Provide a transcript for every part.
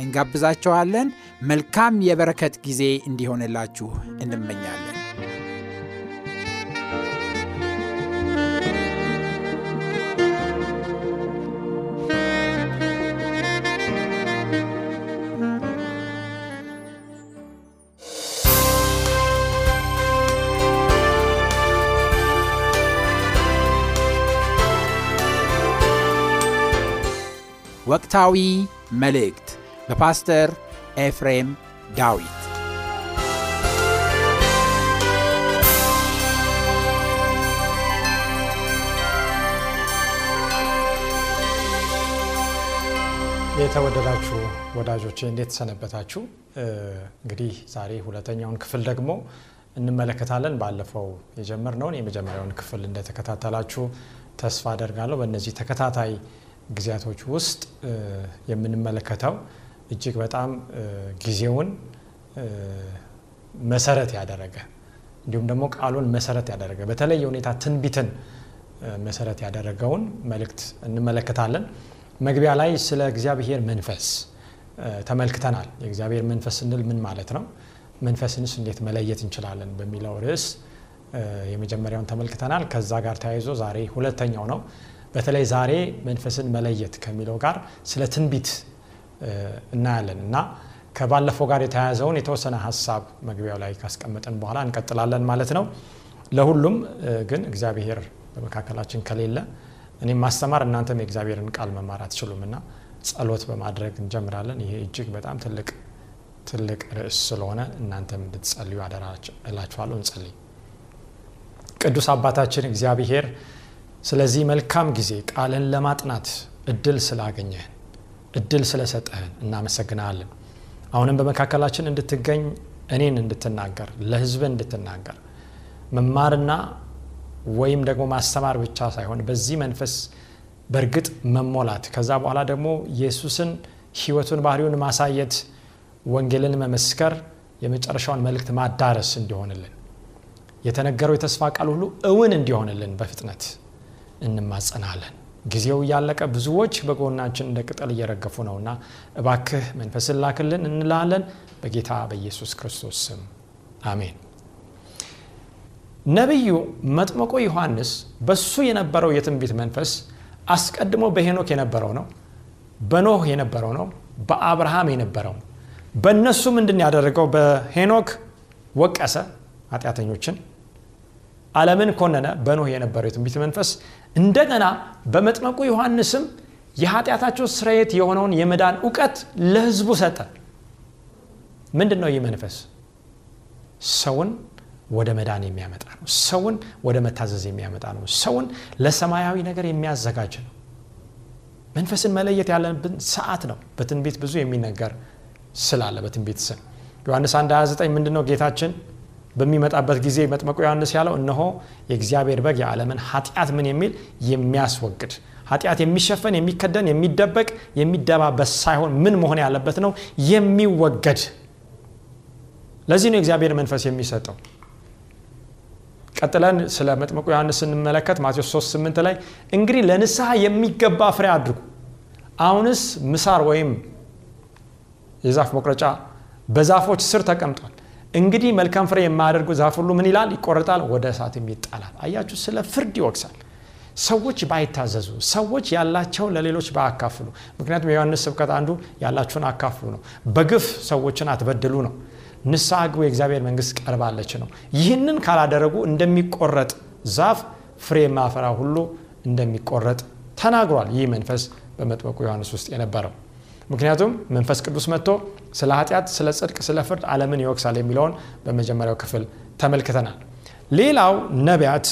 እንጋብዛችኋለን። መልካም የበረከት ጊዜ እንዲሆንላችሁ እንመኛለን። ወቅታዊ መልእክት በፓስተር ኤፍሬም ዳዊት የተወደዳችሁ ወዳጆቼ እንዴት ሰነበታችሁ? እንግዲህ ዛሬ ሁለተኛውን ክፍል ደግሞ እንመለከታለን። ባለፈው የጀመርነውን የመጀመሪያውን ክፍል እንደተከታተላችሁ ተስፋ አደርጋለሁ። በእነዚህ ተከታታይ ጊዜያቶች ውስጥ የምንመለከተው እጅግ በጣም ጊዜውን መሰረት ያደረገ እንዲሁም ደግሞ ቃሉን መሰረት ያደረገ በተለየ ሁኔታ ትንቢትን መሰረት ያደረገውን መልእክት እንመለከታለን። መግቢያ ላይ ስለ እግዚአብሔር መንፈስ ተመልክተናል። የእግዚአብሔር መንፈስ ስንል ምን ማለት ነው? መንፈስንስ እንዴት መለየት እንችላለን? በሚለው ርዕስ የመጀመሪያውን ተመልክተናል። ከዛ ጋር ተያይዞ ዛሬ ሁለተኛው ነው። በተለይ ዛሬ መንፈስን መለየት ከሚለው ጋር ስለ ትንቢት እናያለን እና ከባለፈው ጋር የተያያዘውን የተወሰነ ሀሳብ መግቢያው ላይ ካስቀመጥን በኋላ እንቀጥላለን ማለት ነው። ለሁሉም ግን እግዚአብሔር በመካከላችን ከሌለ እኔም ማስተማር እናንተም የእግዚአብሔርን ቃል መማር አትችሉም እና ጸሎት በማድረግ እንጀምራለን። ይሄ እጅግ በጣም ትልቅ ትልቅ ርዕስ ስለሆነ እናንተም እንድትጸልዩ አደራ እላችኋለሁ። እንጸልይ። ቅዱስ አባታችን እግዚአብሔር ስለዚህ መልካም ጊዜ ቃልን ለማጥናት እድል ስላገኘህን እድል ስለሰጠህን እናመሰግናለን። አሁንም በመካከላችን እንድትገኝ እኔን እንድትናገር ለህዝብ እንድትናገር መማርና ወይም ደግሞ ማስተማር ብቻ ሳይሆን በዚህ መንፈስ በእርግጥ መሞላት ከዛ በኋላ ደግሞ ኢየሱስን ህይወቱን ባህሪውን ማሳየት ወንጌልን መመስከር የመጨረሻውን መልእክት ማዳረስ እንዲሆንልን የተነገረው የተስፋ ቃል ሁሉ እውን እንዲሆንልን በፍጥነት እንማጸናለን። ጊዜው እያለቀ ብዙዎች በጎናችን እንደ ቅጠል እየረገፉ ነውና እባክህ መንፈስን ላክልን እንላለን። በጌታ በኢየሱስ ክርስቶስ ስም አሜን። ነቢዩ መጥምቁ ዮሐንስ በሱ የነበረው የትንቢት መንፈስ አስቀድሞ በሄኖክ የነበረው ነው፣ በኖህ የነበረው ነው፣ በአብርሃም የነበረው ነው። በእነሱ ምንድን ያደረገው? በሄኖክ ወቀሰ ኃጢአተኞችን ዓለምን ኮነነ። በኖህ የነበረው የትንቢት መንፈስ እንደገና በመጥመቁ ዮሐንስም የኃጢአታቸው ስርየት የሆነውን የመዳን እውቀት ለህዝቡ ሰጠ። ምንድን ነው ይህ መንፈስ? ሰውን ወደ መዳን የሚያመጣ ነው። ሰውን ወደ መታዘዝ የሚያመጣ ነው። ሰውን ለሰማያዊ ነገር የሚያዘጋጅ ነው። መንፈስን መለየት ያለብን ሰዓት ነው። በትንቢት ብዙ የሚነገር ስላለ በትንቢት ስም ዮሐንስ 1 29 ምንድን ነው ጌታችን በሚመጣበት ጊዜ መጥመቁ ዮሐንስ ያለው እነሆ የእግዚአብሔር በግ የዓለምን ኃጢአት ምን የሚል የሚያስወግድ ኃጢአት የሚሸፈን የሚከደን የሚደበቅ የሚደባበስ ሳይሆን ምን መሆን ያለበት ነው? የሚወገድ። ለዚህ ነው የእግዚአብሔር መንፈስ የሚሰጠው። ቀጥለን ስለ መጥመቁ ዮሐንስ ስንመለከት ማቴዎስ 3 8 ላይ እንግዲህ ለንስሐ የሚገባ ፍሬ አድርጉ። አሁንስ ምሳር ወይም የዛፍ መቁረጫ በዛፎች ስር ተቀምጧል እንግዲህ መልካም ፍሬ የማያደርጉ ዛፍ ሁሉ ምን ይላል? ይቆረጣል፣ ወደ እሳትም ይጣላል። አያችሁ፣ ስለ ፍርድ ይወቅሳል። ሰዎች ባይታዘዙ፣ ሰዎች ያላቸውን ለሌሎች ባያካፍሉ። ምክንያቱም የዮሐንስ ስብከት አንዱ ያላችሁን አካፍሉ ነው። በግፍ ሰዎችን አትበድሉ ነው። ንስሐ ግቡ፣ የእግዚአብሔር መንግስት ቀርባለች ነው። ይህንን ካላደረጉ እንደሚቆረጥ ዛፍ ፍሬ የማያፈራ ሁሉ እንደሚቆረጥ ተናግሯል። ይህ መንፈስ በመጥመቁ ዮሐንስ ውስጥ የነበረው ምክንያቱም መንፈስ ቅዱስ መጥቶ ስለ ኃጢአት፣ ስለ ጽድቅ፣ ስለ ፍርድ ዓለምን ይወቅሳል የሚለውን በመጀመሪያው ክፍል ተመልክተናል። ሌላው ነቢያት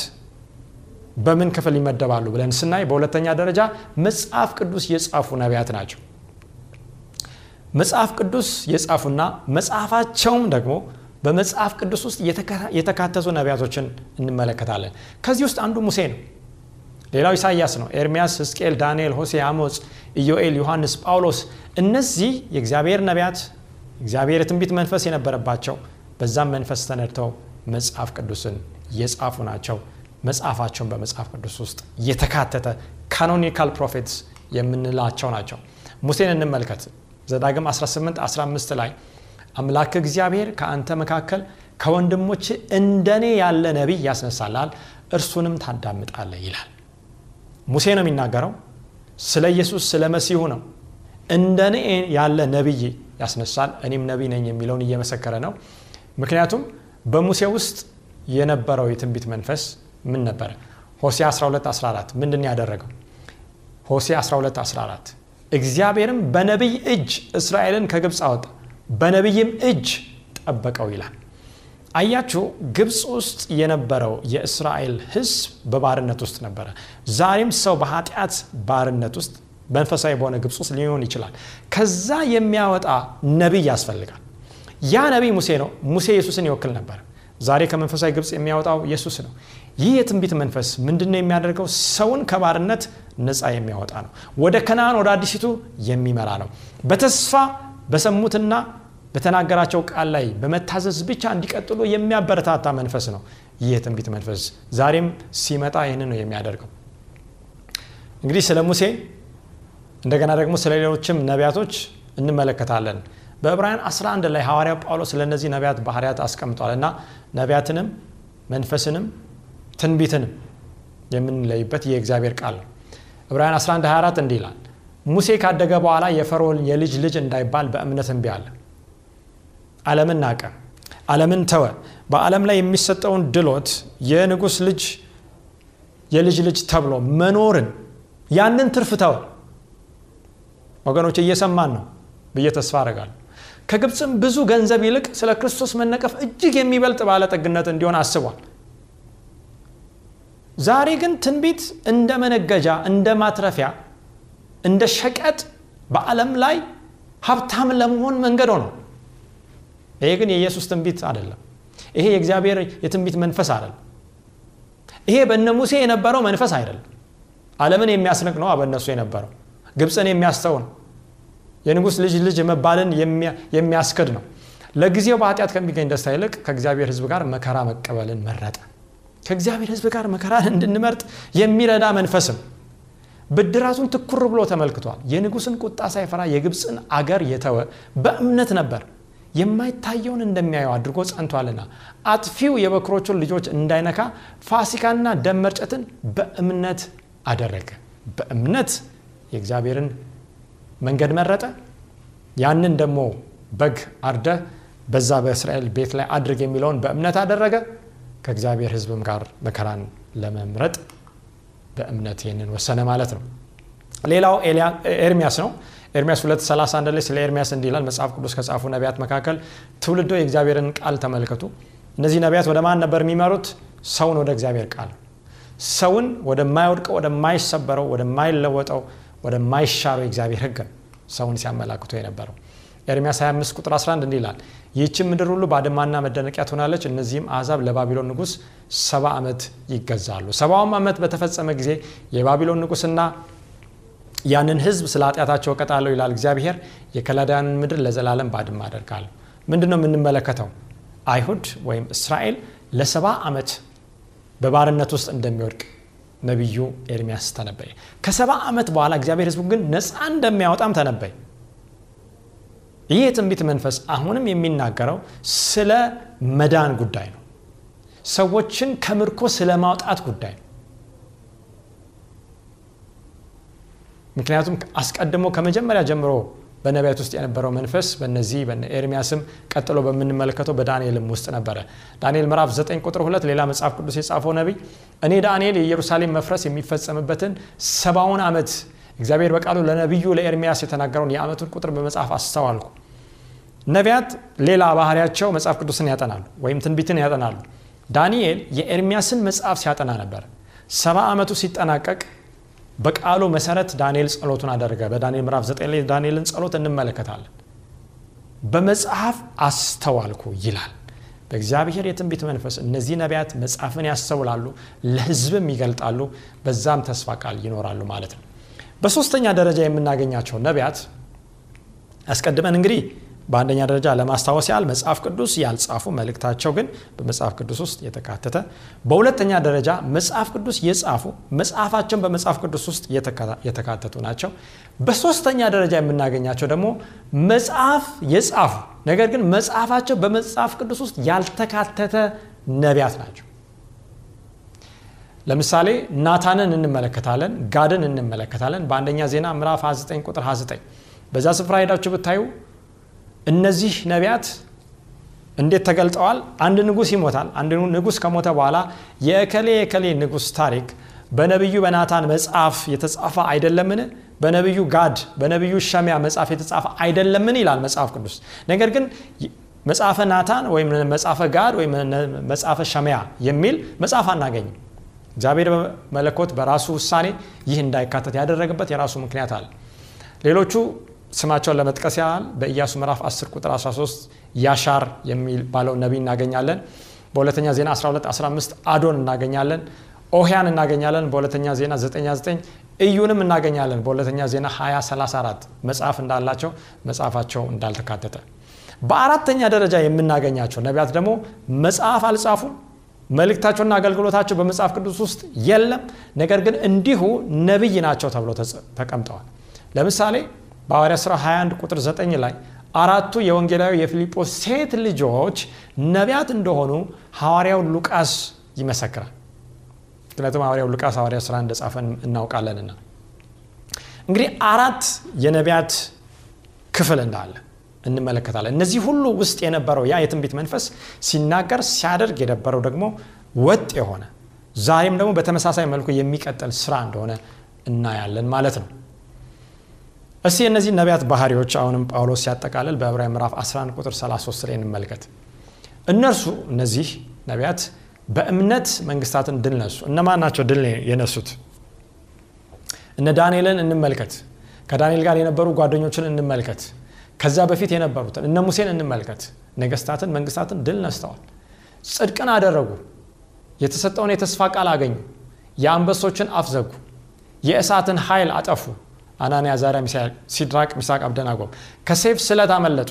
በምን ክፍል ይመደባሉ ብለን ስናይ በሁለተኛ ደረጃ መጽሐፍ ቅዱስ የጻፉ ነቢያት ናቸው። መጽሐፍ ቅዱስ የጻፉና መጽሐፋቸውም ደግሞ በመጽሐፍ ቅዱስ ውስጥ የተካተቱ ነቢያቶችን እንመለከታለን። ከዚህ ውስጥ አንዱ ሙሴ ነው። ሌላው ኢሳይያስ ነው። ኤርሚያስ፣ ሕዝቅኤል፣ ዳንኤል፣ ሆሴ፣ አሞጽ፣ ኢዮኤል፣ ዮሐንስ፣ ጳውሎስ እነዚህ የእግዚአብሔር ነቢያት እግዚአብሔር የትንቢት መንፈስ የነበረባቸው በዛም መንፈስ ተነድተው መጽሐፍ ቅዱስን የጻፉ ናቸው። መጽሐፋቸውን በመጽሐፍ ቅዱስ ውስጥ የተካተተ canonical prophets የምንላቸው ናቸው። ሙሴን እንመልከት። ዘዳግም 18 15 ላይ አምላክ እግዚአብሔር ከአንተ መካከል ከወንድሞችህ እንደኔ ያለ ነቢይ ያስነሳልሃል፣ እርሱንም ታዳምጣለህ ይላል። ሙሴ ነው የሚናገረው። ስለ ኢየሱስ ስለ መሲሁ ነው። እንደኔ ያለ ነቢይ ያስነሳል፣ እኔም ነቢይ ነኝ የሚለውን እየመሰከረ ነው። ምክንያቱም በሙሴ ውስጥ የነበረው የትንቢት መንፈስ ምን ነበረ? ሆሴ 12 14 ምንድን ያደረገው? ሆሴ 12 14 እግዚአብሔርም በነቢይ እጅ እስራኤልን ከግብፅ አወጣ፣ በነቢይም እጅ ጠበቀው ይላል። አያችሁ፣ ግብፅ ውስጥ የነበረው የእስራኤል ሕዝብ በባርነት ውስጥ ነበረ። ዛሬም ሰው በኃጢአት ባርነት ውስጥ መንፈሳዊ በሆነ ግብፅ ውስጥ ሊሆን ይችላል። ከዛ የሚያወጣ ነቢይ ያስፈልጋል። ያ ነቢይ ሙሴ ነው። ሙሴ ኢየሱስን ይወክል ነበር። ዛሬ ከመንፈሳዊ ግብፅ የሚያወጣው ኢየሱስ ነው። ይህ የትንቢት መንፈስ ምንድን ነው የሚያደርገው? ሰውን ከባርነት ነፃ የሚያወጣ ነው። ወደ ከነአን ወደ አዲሲቱ የሚመራ ነው። በተስፋ በሰሙትና በተናገራቸው ቃል ላይ በመታዘዝ ብቻ እንዲቀጥሉ የሚያበረታታ መንፈስ ነው። ይህ የትንቢት መንፈስ ዛሬም ሲመጣ ይህንን ነው የሚያደርገው። እንግዲህ ስለ ሙሴ እንደገና ደግሞ ስለ ሌሎችም ነቢያቶች እንመለከታለን። በዕብራውያን 11 ላይ ሐዋርያው ጳውሎስ ስለ እነዚህ ነቢያት ባህርያት አስቀምጧል እና ነቢያትንም መንፈስንም ትንቢትንም የምንለይበት የእግዚአብሔር ቃል ነው። ዕብራውያን 11 24 እንዲህ ይላል፣ ሙሴ ካደገ በኋላ የፈርዖን የልጅ ልጅ እንዳይባል በእምነት እምቢ አለ። ዓለምን ናቀ፣ ዓለምን ተወ። በዓለም ላይ የሚሰጠውን ድሎት የንጉሥ ልጅ የልጅ ልጅ ተብሎ መኖርን ያንን ትርፍ ተወ። ወገኖች እየሰማን ነው ብዬ ተስፋ አደርጋለሁ። ከግብፅም ብዙ ገንዘብ ይልቅ ስለ ክርስቶስ መነቀፍ እጅግ የሚበልጥ ባለጠግነት እንዲሆን አስቧል። ዛሬ ግን ትንቢት እንደ መነገጃ፣ እንደ ማትረፊያ፣ እንደ ሸቀጥ በዓለም ላይ ሀብታም ለመሆን መንገድ ሆነው። ይሄ ግን የኢየሱስ ትንቢት አይደለም። ይሄ የእግዚአብሔር የትንቢት መንፈስ አይደለም። ይሄ በነ ሙሴ የነበረው መንፈስ አይደለም። ዓለምን የሚያስንቅ ነው በእነሱ የነበረው ግብፅን የሚያስተው ነው። የንጉሥ ልጅ ልጅ መባልን የሚያስክድ ነው። ለጊዜው በኃጢአት ከሚገኝ ደስታ ይልቅ ከእግዚአብሔር ሕዝብ ጋር መከራ መቀበልን መረጠ። ከእግዚአብሔር ሕዝብ ጋር መከራን እንድንመርጥ የሚረዳ መንፈስም ብድራቱን ትኩር ብሎ ተመልክቷል። የንጉሥን ቁጣ ሳይፈራ የግብፅን አገር የተወ በእምነት ነበር። የማይታየውን እንደሚያየው አድርጎ ጸንቷልና አጥፊው የበኩሮቹን ልጆች እንዳይነካ ፋሲካና ደም መርጨትን በእምነት አደረገ። በእምነት የእግዚአብሔርን መንገድ መረጠ። ያንን ደግሞ በግ አርደ በዛ በእስራኤል ቤት ላይ አድርግ የሚለውን በእምነት አደረገ። ከእግዚአብሔር ሕዝብም ጋር መከራን ለመምረጥ በእምነት ይህንን ወሰነ ማለት ነው። ሌላው ኤርሚያስ ነው። ኤርሚያስ 231 ላይ ስለ ኤርሚያስ እንዲህ ይላል። መጽሐፍ ቅዱስ ከጻፉ ነቢያት መካከል ትውልዶ የእግዚአብሔርን ቃል ተመልከቱ። እነዚህ ነቢያት ወደ ማን ነበር የሚመሩት? ሰውን ወደ እግዚአብሔር ቃል፣ ሰውን ወደማይወድቀው፣ ወደማይሰበረው፣ ወደማይለወጠው ወደማይሻረው የእግዚአብሔር ነው ሰውን ሲያመላክቱ የነበረው። ኤርሚያስ 25 ቁጥር 11 እንዲህ ይላል፣ ይህችም ምድር ሁሉ ባድማና መደነቂያ ትሆናለች፣ እነዚህም አሕዛብ ለባቢሎን ንጉሥ ሰባ ዓመት ይገዛሉ። ሰባውም ዓመት በተፈጸመ ጊዜ የባቢሎን ንጉሥና ያንን ሕዝብ ስለ ኃጢአታቸው እቀጣለሁ ይላል እግዚአብሔር። የከላዳያንን ምድር ለዘላለም ባድማ አደርጋለሁ። ምንድን ነው የምንመለከተው? አይሁድ ወይም እስራኤል ለሰባ ዓመት በባርነት ውስጥ እንደሚወድቅ ነቢዩ ኤርሚያስ ተነበየ። ከሰባ ዓመት በኋላ እግዚአብሔር ህዝቡ ግን ነፃ እንደሚያወጣም ተነበየ። ይህ የትንቢት መንፈስ አሁንም የሚናገረው ስለ መዳን ጉዳይ ነው። ሰዎችን ከምርኮ ስለ ማውጣት ጉዳይ ነው። ምክንያቱም አስቀድሞ ከመጀመሪያ ጀምሮ በነቢያት ውስጥ የነበረው መንፈስ በነዚህ ኤርሚያስም ቀጥሎ በምንመለከተው በዳንኤልም ውስጥ ነበረ። ዳንኤል ምዕራፍ 9 ቁጥር 2 ሌላ መጽሐፍ ቅዱስ የጻፈው ነቢይ እኔ ዳንኤል የኢየሩሳሌም መፍረስ የሚፈጸምበትን ሰባውን ዓመት እግዚአብሔር በቃሉ ለነቢዩ ለኤርሚያስ የተናገረውን የዓመቱን ቁጥር በመጽሐፍ አስተዋልኩ። ነቢያት ሌላ ባህሪያቸው መጽሐፍ ቅዱስን ያጠናሉ ወይም ትንቢትን ያጠናሉ። ዳንኤል የኤርሚያስን መጽሐፍ ሲያጠና ነበር። ሰባ ዓመቱ ሲጠናቀቅ በቃሉ መሰረት ዳንኤል ጸሎቱን አደረገ። በዳንኤል ምዕራፍ 9 ላይ ዳንኤልን ጸሎት እንመለከታለን። በመጽሐፍ አስተዋልኩ ይላል። በእግዚአብሔር የትንቢት መንፈስ እነዚህ ነቢያት መጽሐፍን ያስተውላሉ፣ ለሕዝብም ይገልጣሉ፣ በዛም ተስፋ ቃል ይኖራሉ ማለት ነው። በሶስተኛ ደረጃ የምናገኛቸው ነቢያት አስቀድመን እንግዲህ በአንደኛ ደረጃ ለማስታወስ ያህል መጽሐፍ ቅዱስ ያልጻፉ መልእክታቸው ግን በመጽሐፍ ቅዱስ ውስጥ የተካተተ፣ በሁለተኛ ደረጃ መጽሐፍ ቅዱስ የጻፉ መጽሐፋቸውን በመጽሐፍ ቅዱስ ውስጥ የተካተቱ ናቸው። በሶስተኛ ደረጃ የምናገኛቸው ደግሞ መጽሐፍ የጻፉ ነገር ግን መጽሐፋቸው በመጽሐፍ ቅዱስ ውስጥ ያልተካተተ ነቢያት ናቸው። ለምሳሌ ናታንን እንመለከታለን፣ ጋድን እንመለከታለን። በአንደኛ ዜና ምዕራፍ 29 ቁጥር 29 በዛ ስፍራ ሄዳችሁ ብታዩ እነዚህ ነቢያት እንዴት ተገልጠዋል? አንድ ንጉሥ ይሞታል። አንድ ንጉሥ ከሞተ በኋላ የእከሌ የእከሌ ንጉሥ ታሪክ በነቢዩ በናታን መጽሐፍ የተጻፈ አይደለምን? በነቢዩ ጋድ በነቢዩ ሸሚያ መጽሐፍ የተጻፈ አይደለምን? ይላል መጽሐፍ ቅዱስ። ነገር ግን መጽሐፈ ናታን ወይም መጽሐፈ ጋድ ወይም መጽሐፈ ሸሚያ የሚል መጽሐፍ አናገኝም። እግዚአብሔር በመለኮት በራሱ ውሳኔ ይህ እንዳይካተት ያደረገበት የራሱ ምክንያት አለ። ሌሎቹ ስማቸውን ለመጥቀስ ያህል በኢያሱ ምዕራፍ 10 ቁጥር 13 ያሻር የሚባለው ነቢይ እናገኛለን። በሁለተኛ ዜና 12 15 አዶን እናገኛለን። ኦህያን እናገኛለን። በሁለተኛ ዜና 99 እዩንም እናገኛለን። በሁለተኛ ዜና 20 34 መጽሐፍ እንዳላቸው መጽሐፋቸው እንዳልተካተተ። በአራተኛ ደረጃ የምናገኛቸው ነቢያት ደግሞ መጽሐፍ አልጻፉም። መልእክታቸውና አገልግሎታቸው በመጽሐፍ ቅዱስ ውስጥ የለም። ነገር ግን እንዲሁ ነቢይ ናቸው ተብሎ ተቀምጠዋል። ለምሳሌ በሐዋርያ ሥራ 21 ቁጥር 9 ላይ አራቱ የወንጌላዊ የፊልጶስ ሴት ልጆች ነቢያት እንደሆኑ ሐዋርያው ሉቃስ ይመሰክራል። ምክንያቱም ሐዋርያው ሉቃስ ሐዋርያ ሥራ እንደጻፈን እናውቃለንና። እንግዲህ አራት የነቢያት ክፍል እንዳለ እንመለከታለን። እነዚህ ሁሉ ውስጥ የነበረው ያ የትንቢት መንፈስ ሲናገር ሲያደርግ የነበረው ደግሞ ወጥ የሆነ ዛሬም ደግሞ በተመሳሳይ መልኩ የሚቀጥል ስራ እንደሆነ እናያለን ማለት ነው። እስቲ የእነዚህ ነቢያት ባህሪዎች አሁንም ጳውሎስ ሲያጠቃልል በዕብራውያን ምዕራፍ 11 ቁጥር 33 ላይ እንመልከት። እነርሱ እነዚህ ነቢያት በእምነት መንግስታትን ድል ነሱ። እነማን ናቸው ድል የነሱት? እነ ዳንኤልን እንመልከት። ከዳንኤል ጋር የነበሩ ጓደኞችን እንመልከት። ከዛ በፊት የነበሩትን እነ ሙሴን እንመልከት። ነገስታትን መንግስታትን ድል ነስተዋል። ጽድቅን አደረጉ። የተሰጠውን የተስፋ ቃል አገኙ። የአንበሶችን አፍ ዘጉ። የእሳትን ኃይል አጠፉ። አናንያ፣ ሚሳኤል፣ ሲድራቅ፣ ሚሳቅ፣ አብደናጎም ከሴፍ ስለት አመለጡ።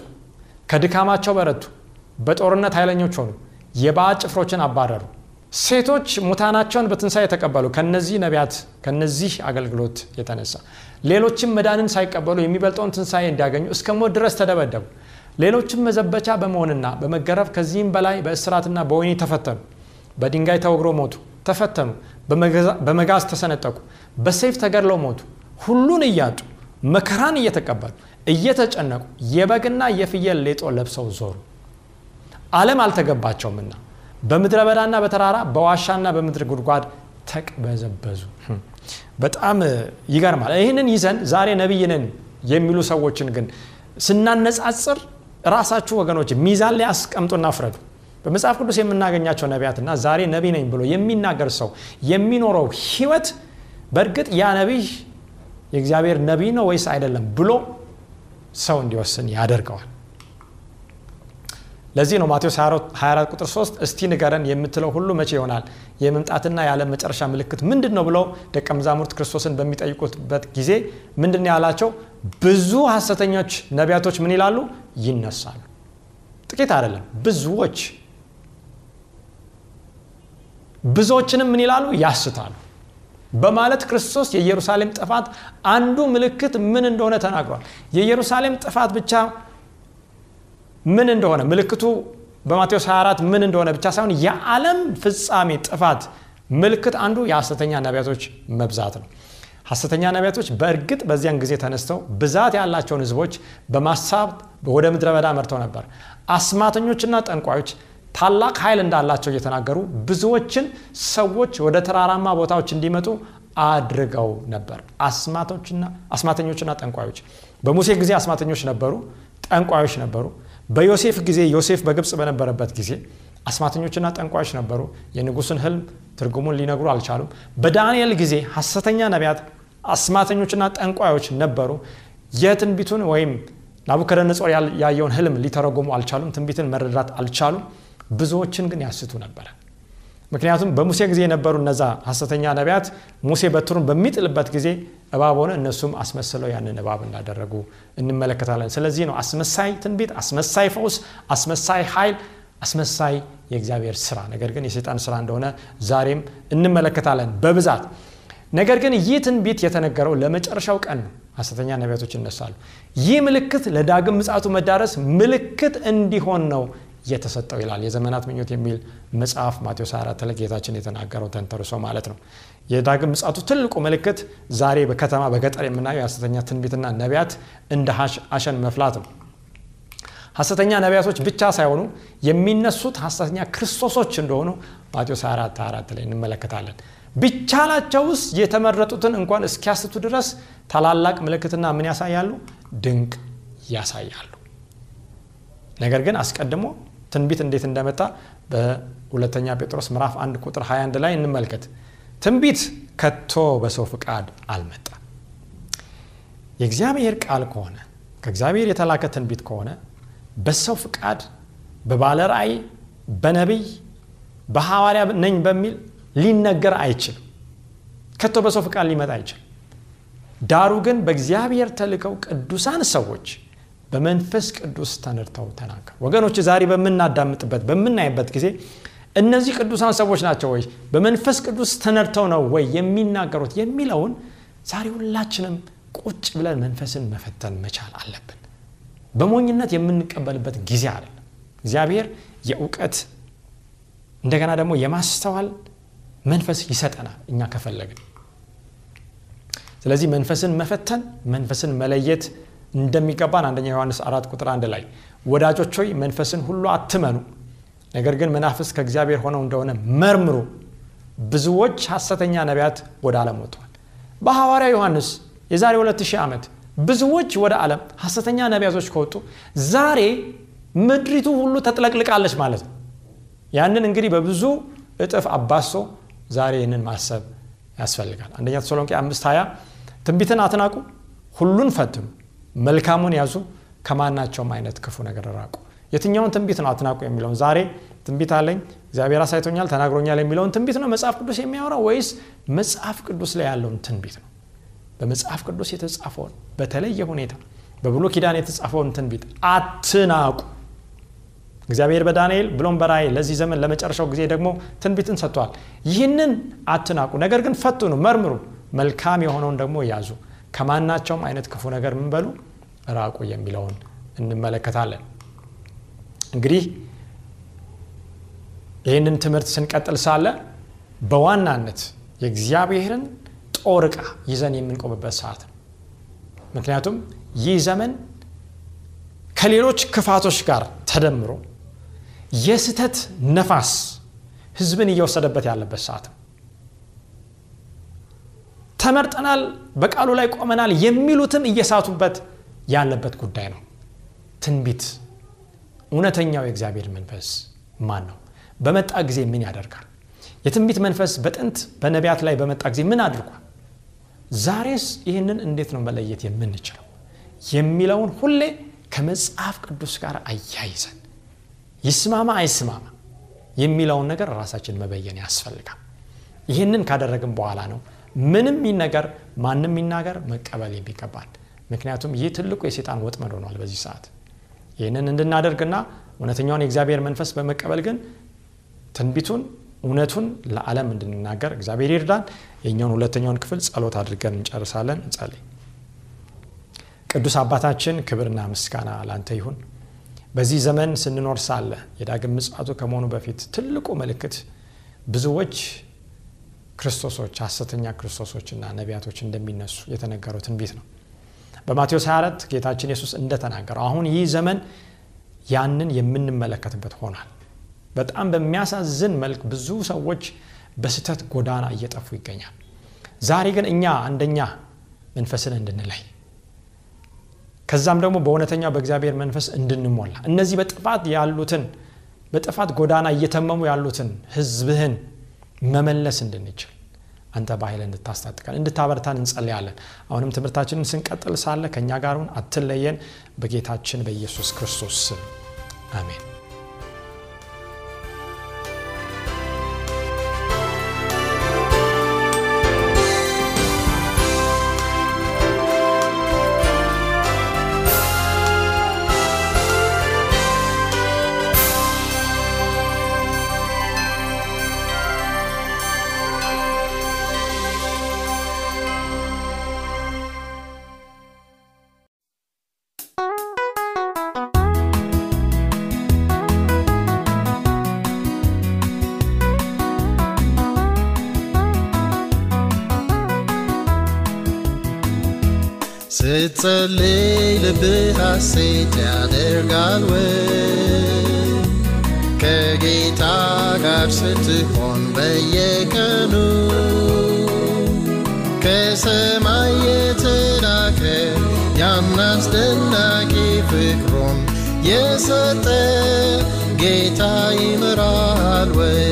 ከድካማቸው በረቱ። በጦርነት ኃይለኞች ሆኑ። የባዕድ ጭፍሮችን አባረሩ። ሴቶች ሙታናቸውን በትንሣኤ የተቀበሉ ከነዚህ ነቢያት ከነዚህ አገልግሎት የተነሳ ሌሎችም መዳንን ሳይቀበሉ የሚበልጠውን ትንሣኤ እንዲያገኙ እስከ ሞት ድረስ ተደበደቡ። ሌሎችም መዘበቻ በመሆንና በመገረፍ ከዚህም በላይ በእስራትና በወህኒ ተፈተኑ። በድንጋይ ተወግሮ ሞቱ፣ ተፈተኑ። በመጋዝ ተሰነጠቁ፣ በሰይፍ ተገድለው ሞቱ። ሁሉን እያጡ መከራን እየተቀበሉ እየተጨነቁ የበግና የፍየል ሌጦ ለብሰው ዞሩ። ዓለም አልተገባቸውምና በምድረ በዳና በተራራ በዋሻና በምድር ጉድጓድ ተቅበዘበዙ። በጣም ይገርማል። ይህንን ይዘን ዛሬ ነቢይ የሚሉ ሰዎችን ግን ስናነጻጽር ራሳችሁ ወገኖች ሚዛን ላይ አስቀምጡና ፍረዱ። በመጽሐፍ ቅዱስ የምናገኛቸው ነቢያትና ዛሬ ነቢይ ነኝ ብሎ የሚናገር ሰው የሚኖረው ሕይወት በእርግጥ ያ ነቢይ የእግዚአብሔር ነቢይ ነው ወይስ አይደለም ብሎ ሰው እንዲወስን ያደርገዋል። ለዚህ ነው ማቴዎስ 24 ቁጥር 3 እስቲ ንገረን የምትለው ሁሉ መቼ ይሆናል? የመምጣትና የዓለም መጨረሻ ምልክት ምንድን ነው ብለው ደቀ መዛሙርት ክርስቶስን በሚጠይቁበት ጊዜ ምንድን ያላቸው? ብዙ ሐሰተኞች ነቢያቶች ምን ይላሉ? ይነሳሉ። ጥቂት አይደለም፣ ብዙዎች። ብዙዎችንም ምን ይላሉ? ያስታሉ በማለት ክርስቶስ የኢየሩሳሌም ጥፋት አንዱ ምልክት ምን እንደሆነ ተናግሯል። የኢየሩሳሌም ጥፋት ብቻ ምን እንደሆነ ምልክቱ በማቴዎስ 24 ምን እንደሆነ ብቻ ሳይሆን የዓለም ፍጻሜ ጥፋት ምልክት አንዱ የሐሰተኛ ነቢያቶች መብዛት ነው። ሐሰተኛ ነቢያቶች በእርግጥ በዚያን ጊዜ ተነስተው ብዛት ያላቸውን ህዝቦች በማሳብ ወደ ምድረ በዳ መርተው ነበር። አስማተኞችና ጠንቋዮች ታላቅ ኃይል እንዳላቸው እየተናገሩ ብዙዎችን ሰዎች ወደ ተራራማ ቦታዎች እንዲመጡ አድርገው ነበር። አስማተኞችና ጠንቋዮች በሙሴ ጊዜ አስማተኞች ነበሩ፣ ጠንቋዮች ነበሩ። በዮሴፍ ጊዜ ዮሴፍ በግብፅ በነበረበት ጊዜ አስማተኞችና ጠንቋዮች ነበሩ። የንጉሥን ህልም ትርጉሙን ሊነግሩ አልቻሉም። በዳንኤል ጊዜ ሐሰተኛ ነቢያት፣ አስማተኞችና ጠንቋዮች ነበሩ። የትንቢቱን ወይም ናቡከደነጾር ያየውን ህልም ሊተረጉሙ አልቻሉም። ትንቢትን መረዳት አልቻሉም። ብዙዎችን ግን ያስቱ ነበረ። ምክንያቱም በሙሴ ጊዜ የነበሩ እነዛ ሐሰተኛ ነቢያት ሙሴ በትሩን በሚጥልበት ጊዜ እባብ ሆነ፣ እነሱም አስመስለው ያንን እባብ እንዳደረጉ እንመለከታለን። ስለዚህ ነው አስመሳይ ትንቢት፣ አስመሳይ ፈውስ፣ አስመሳይ ኃይል፣ አስመሳይ የእግዚአብሔር ስራ ነገር ግን የሰይጣን ስራ እንደሆነ ዛሬም እንመለከታለን በብዛት። ነገር ግን ይህ ትንቢት የተነገረው ለመጨረሻው ቀን ነው። ሐሰተኛ ነቢያቶች ይነሳሉ። ይህ ምልክት ለዳግም ምጽአቱ መዳረስ ምልክት እንዲሆን ነው የተሰጠው ይላል የዘመናት ምኞት የሚል መጽሐፍ ማቴዎስ 24 ላይ ጌታችን የተናገረው ተንተርሶ ማለት ነው። የዳግም ምጽአቱ ትልቁ ምልክት ዛሬ በከተማ በገጠር የምናየው የሐሰተኛ ትንቢትና ነቢያት እንደ አሸን መፍላት ነው። ሐሰተኛ ነቢያቶች ብቻ ሳይሆኑ የሚነሱት ሐሰተኛ ክርስቶሶች እንደሆኑ ማቴዎስ 24 24 ላይ እንመለከታለን። ቢቻላቸውስ የተመረጡትን እንኳን እስኪያስቱ ድረስ ታላላቅ ምልክትና ምን ያሳያሉ? ድንቅ ያሳያሉ። ነገር ግን አስቀድሞ ትንቢት እንዴት እንደመጣ በሁለተኛ ጴጥሮስ ምዕራፍ 1 ቁጥር 21 ላይ እንመልከት። ትንቢት ከቶ በሰው ፍቃድ አልመጣም። የእግዚአብሔር ቃል ከሆነ ከእግዚአብሔር የተላከ ትንቢት ከሆነ በሰው ፍቃድ በባለ ራእይ በነቢይ በሐዋርያ ነኝ በሚል ሊነገር አይችልም። ከቶ በሰው ፍቃድ ሊመጣ አይችልም። ዳሩ ግን በእግዚአብሔር ተልከው ቅዱሳን ሰዎች በመንፈስ ቅዱስ ተነድተው ተናገሩ። ወገኖች ዛሬ በምናዳምጥበት በምናይበት ጊዜ እነዚህ ቅዱሳን ሰዎች ናቸው ወይ በመንፈስ ቅዱስ ተነድተው ነው ወይ የሚናገሩት የሚለውን ዛሬ ሁላችንም ቁጭ ብለን መንፈስን መፈተን መቻል አለብን። በሞኝነት የምንቀበልበት ጊዜ አይደለም። እግዚአብሔር የእውቀት እንደገና ደግሞ የማስተዋል መንፈስ ይሰጠናል እኛ ከፈለግን። ስለዚህ መንፈስን መፈተን መንፈስን መለየት እንደሚገባን አንደኛ ዮሐንስ አራት ቁጥር አንድ ላይ ወዳጆች ሆይ መንፈስን ሁሉ አትመኑ፣ ነገር ግን መናፍስ ከእግዚአብሔር ሆነው እንደሆነ መርምሩ። ብዙዎች ሐሰተኛ ነቢያት ወደ ዓለም ወጥተዋል። በሐዋርያ ዮሐንስ የዛሬ 2000 ዓመት ብዙዎች ወደ ዓለም ሐሰተኛ ነቢያቶች ከወጡ ዛሬ ምድሪቱ ሁሉ ተጥለቅልቃለች ማለት ነው። ያንን እንግዲህ በብዙ እጥፍ አባሶ ዛሬ ይህንን ማሰብ ያስፈልጋል። አንደኛ ተሰሎንቄ አምስት ሀያ ትንቢትን አትናቁ፣ ሁሉን ፈትኑ፣ መልካሙን ያዙ፣ ከማናቸውም አይነት ክፉ ነገር ራቁ። የትኛውን ትንቢት ነው አትናቁ የሚለውን? ዛሬ ትንቢት አለኝ እግዚአብሔር አሳይቶኛል ተናግሮኛል የሚለውን ትንቢት ነው መጽሐፍ ቅዱስ የሚያወራው ወይስ መጽሐፍ ቅዱስ ላይ ያለውን ትንቢት ነው? በመጽሐፍ ቅዱስ የተጻፈውን በተለየ ሁኔታ በብሎ ኪዳን የተጻፈውን ትንቢት አትናቁ። እግዚአብሔር በዳንኤል ብሎም በራእይ ለዚህ ዘመን ለመጨረሻው ጊዜ ደግሞ ትንቢትን ሰጥቷል። ይህንን አትናቁ፣ ነገር ግን ፈትኑ፣ መርምሩ፣ መልካም የሆነውን ደግሞ ያዙ፣ ከማናቸውም አይነት ክፉ ነገር ምን በሉ ራቁ የሚለውን እንመለከታለን። እንግዲህ ይህንን ትምህርት ስንቀጥል ሳለ በዋናነት የእግዚአብሔርን ጦር ዕቃ ይዘን የምንቆምበት ሰዓት ነው። ምክንያቱም ይህ ዘመን ከሌሎች ክፋቶች ጋር ተደምሮ የስተት ነፋስ ህዝብን እየወሰደበት ያለበት ሰዓት ነው። ተመርጠናል፣ በቃሉ ላይ ቆመናል የሚሉትም እየሳቱበት ያለበት ጉዳይ ነው። ትንቢት እውነተኛው የእግዚአብሔር መንፈስ ማን ነው? በመጣ ጊዜ ምን ያደርጋል? የትንቢት መንፈስ በጥንት በነቢያት ላይ በመጣ ጊዜ ምን አድርጓል? ዛሬስ ይህንን እንዴት ነው መለየት የምንችለው የሚለውን ሁሌ ከመጽሐፍ ቅዱስ ጋር አያይዘን ይስማማ አይስማማ የሚለውን ነገር ራሳችን መበየን ያስፈልጋል። ይህንን ካደረግን በኋላ ነው ምንም ይነገር ማንም ይናገር መቀበል የሚገባል። ምክንያቱም ይህ ትልቁ የሴጣን ወጥመድ ሆኗል በዚህ ሰዓት። ይህንን እንድናደርግና እውነተኛውን የእግዚአብሔር መንፈስ በመቀበል ግን ትንቢቱን እውነቱን ለዓለም እንድንናገር እግዚአብሔር ይርዳን። የኛውን ሁለተኛውን ክፍል ጸሎት አድርገን እንጨርሳለን። እንጸልይ። ቅዱስ አባታችን ክብርና ምስጋና ላንተ ይሁን። በዚህ ዘመን ስንኖር ሳለ የዳግም ምጽአቱ ከመሆኑ በፊት ትልቁ ምልክት ብዙዎች ክርስቶሶች ሐሰተኛ ክርስቶሶችና ነቢያቶች እንደሚነሱ የተነገረው ትንቢት ነው። በማቴዎስ 24 ጌታችን ኢየሱስ እንደተናገረው አሁን ይህ ዘመን ያንን የምንመለከትበት ሆኗል። በጣም በሚያሳዝን መልክ ብዙ ሰዎች በስተት ጎዳና እየጠፉ ይገኛል። ዛሬ ግን እኛ አንደኛ መንፈስን እንድንለይ ከዛም ደግሞ በእውነተኛው በእግዚአብሔር መንፈስ እንድንሞላ እነዚህ በጥፋት ያሉትን በጥፋት ጎዳና እየተመሙ ያሉትን ህዝብህን መመለስ እንድንችል አንተ በኃይል እንድታስታጥቀን እንድታበርታን እንጸልያለን። አሁንም ትምህርታችንን ስንቀጥል ሳለ ከእኛ ጋሩን አትለየን። በጌታችን በኢየሱስ ክርስቶስ ስም አሜን ስትጸልይ ልብህ ሐሴት ያደርጋል ወይ? ከጌታ ጋር ስትሆን በየቀኑ ከሰማይ የተላከ ያን አስደናቂ ፍቅሩን የሰጠ ጌታ ይምራሃል ወይ?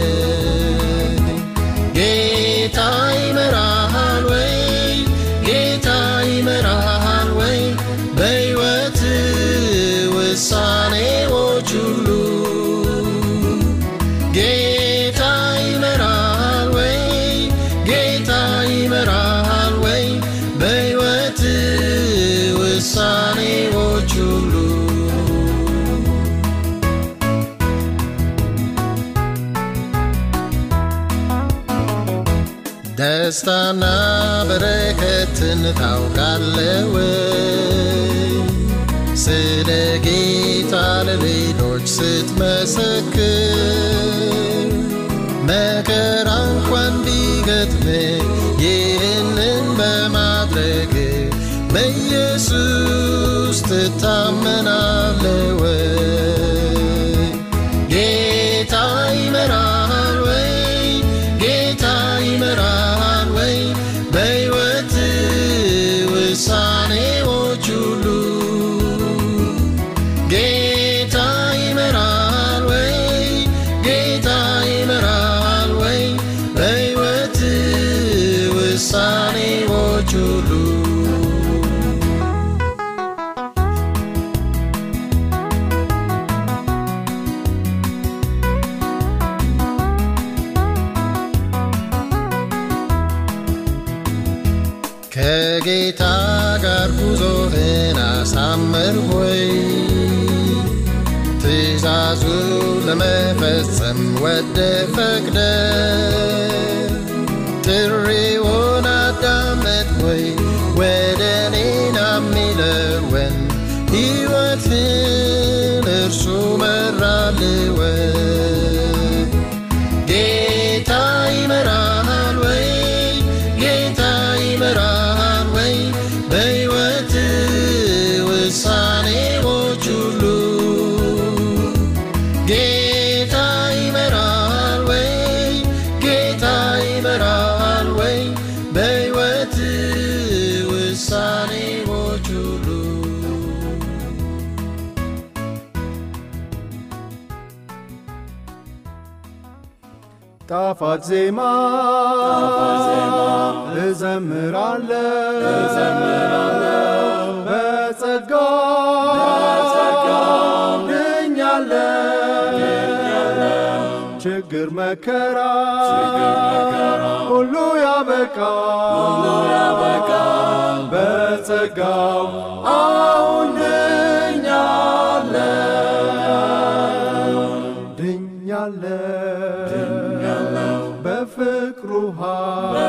ደስታና በረከትን ታውቃለህ? ስለ ጌታ ለሌሎች ስትመሰክር መከራ እንኳን ቢገጥም ይህንን በማድረግ በኢየሱስ ትታመናለህ ከጌታ ጋር ጉዞህን አሳምር ሆይ ትእዛዙ ለመፈጸም ወደ ፈቅደ ጥሪውን አዳመጥ ሆይ ወደ እኔና የሚለውን ሕይወትን እርሱ መራልወይ ጣፋጭ ዜማ እዘምራለሁ። በጸጋ ድኛለሁ ችግር መከራ ሁሉ ያበቃል። በጸጋው አሁን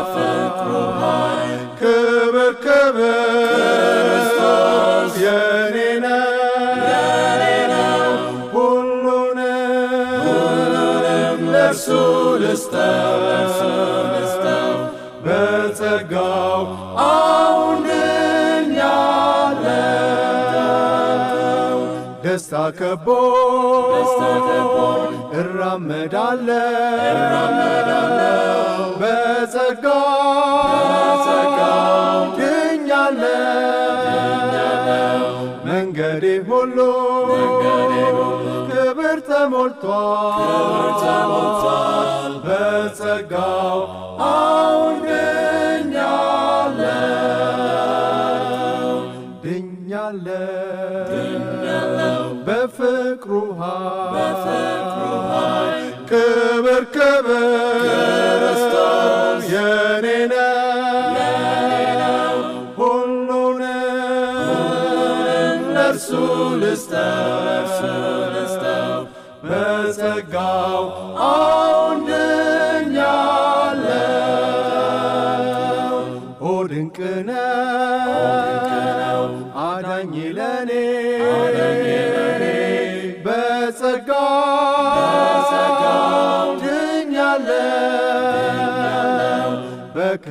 ፍቅሩ ኃይል ክብር ክርስቶስ የኔ ነው ሁሉንም ለእርሱ ደስታ ከቦኝ እራመዳለሁ በጸጋው ድኛለሁ መንገዴ ሁሉ ክብር ተሞልቷል። በጸጋው አሁን ድኛለሁ ድኛለሁ ኃይል ክብር ክብር የኔ ነው ሁሉንም ለእርሱ ልስጠው። በጸጋው ድንቅ ነው አዳኝ ለኔ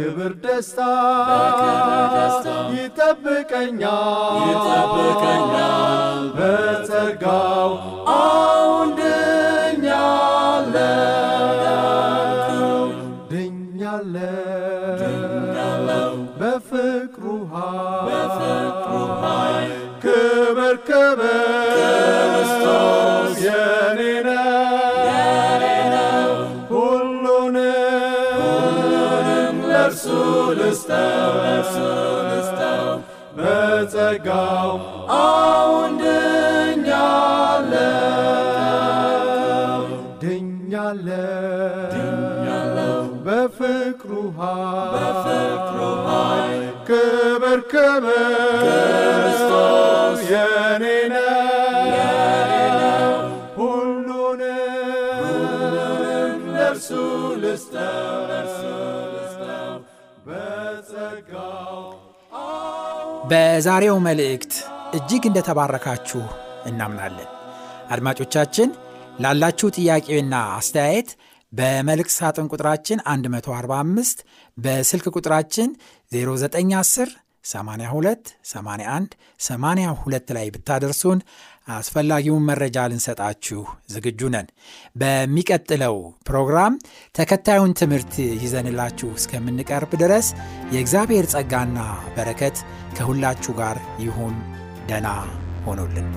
በክብር ደስታ ይጠብቀኛል። በጸጋው ልስጠው በጸጋው አሁን ድኛለሁ። ድኛለሁ በፍቅሩ ኃይል ክብር ክብር በዛሬው መልእክት እጅግ እንደተባረካችሁ እናምናለን። አድማጮቻችን ላላችሁ ጥያቄና አስተያየት በመልእክት ሳጥን ቁጥራችን 145 በስልክ ቁጥራችን 0910 82 81 82 ላይ ብታደርሱን አስፈላጊውን መረጃ ልንሰጣችሁ ዝግጁ ነን። በሚቀጥለው ፕሮግራም ተከታዩን ትምህርት ይዘንላችሁ እስከምንቀርብ ድረስ የእግዚአብሔር ጸጋና በረከት ከሁላችሁ ጋር ይሁን። ደና ሆኖልን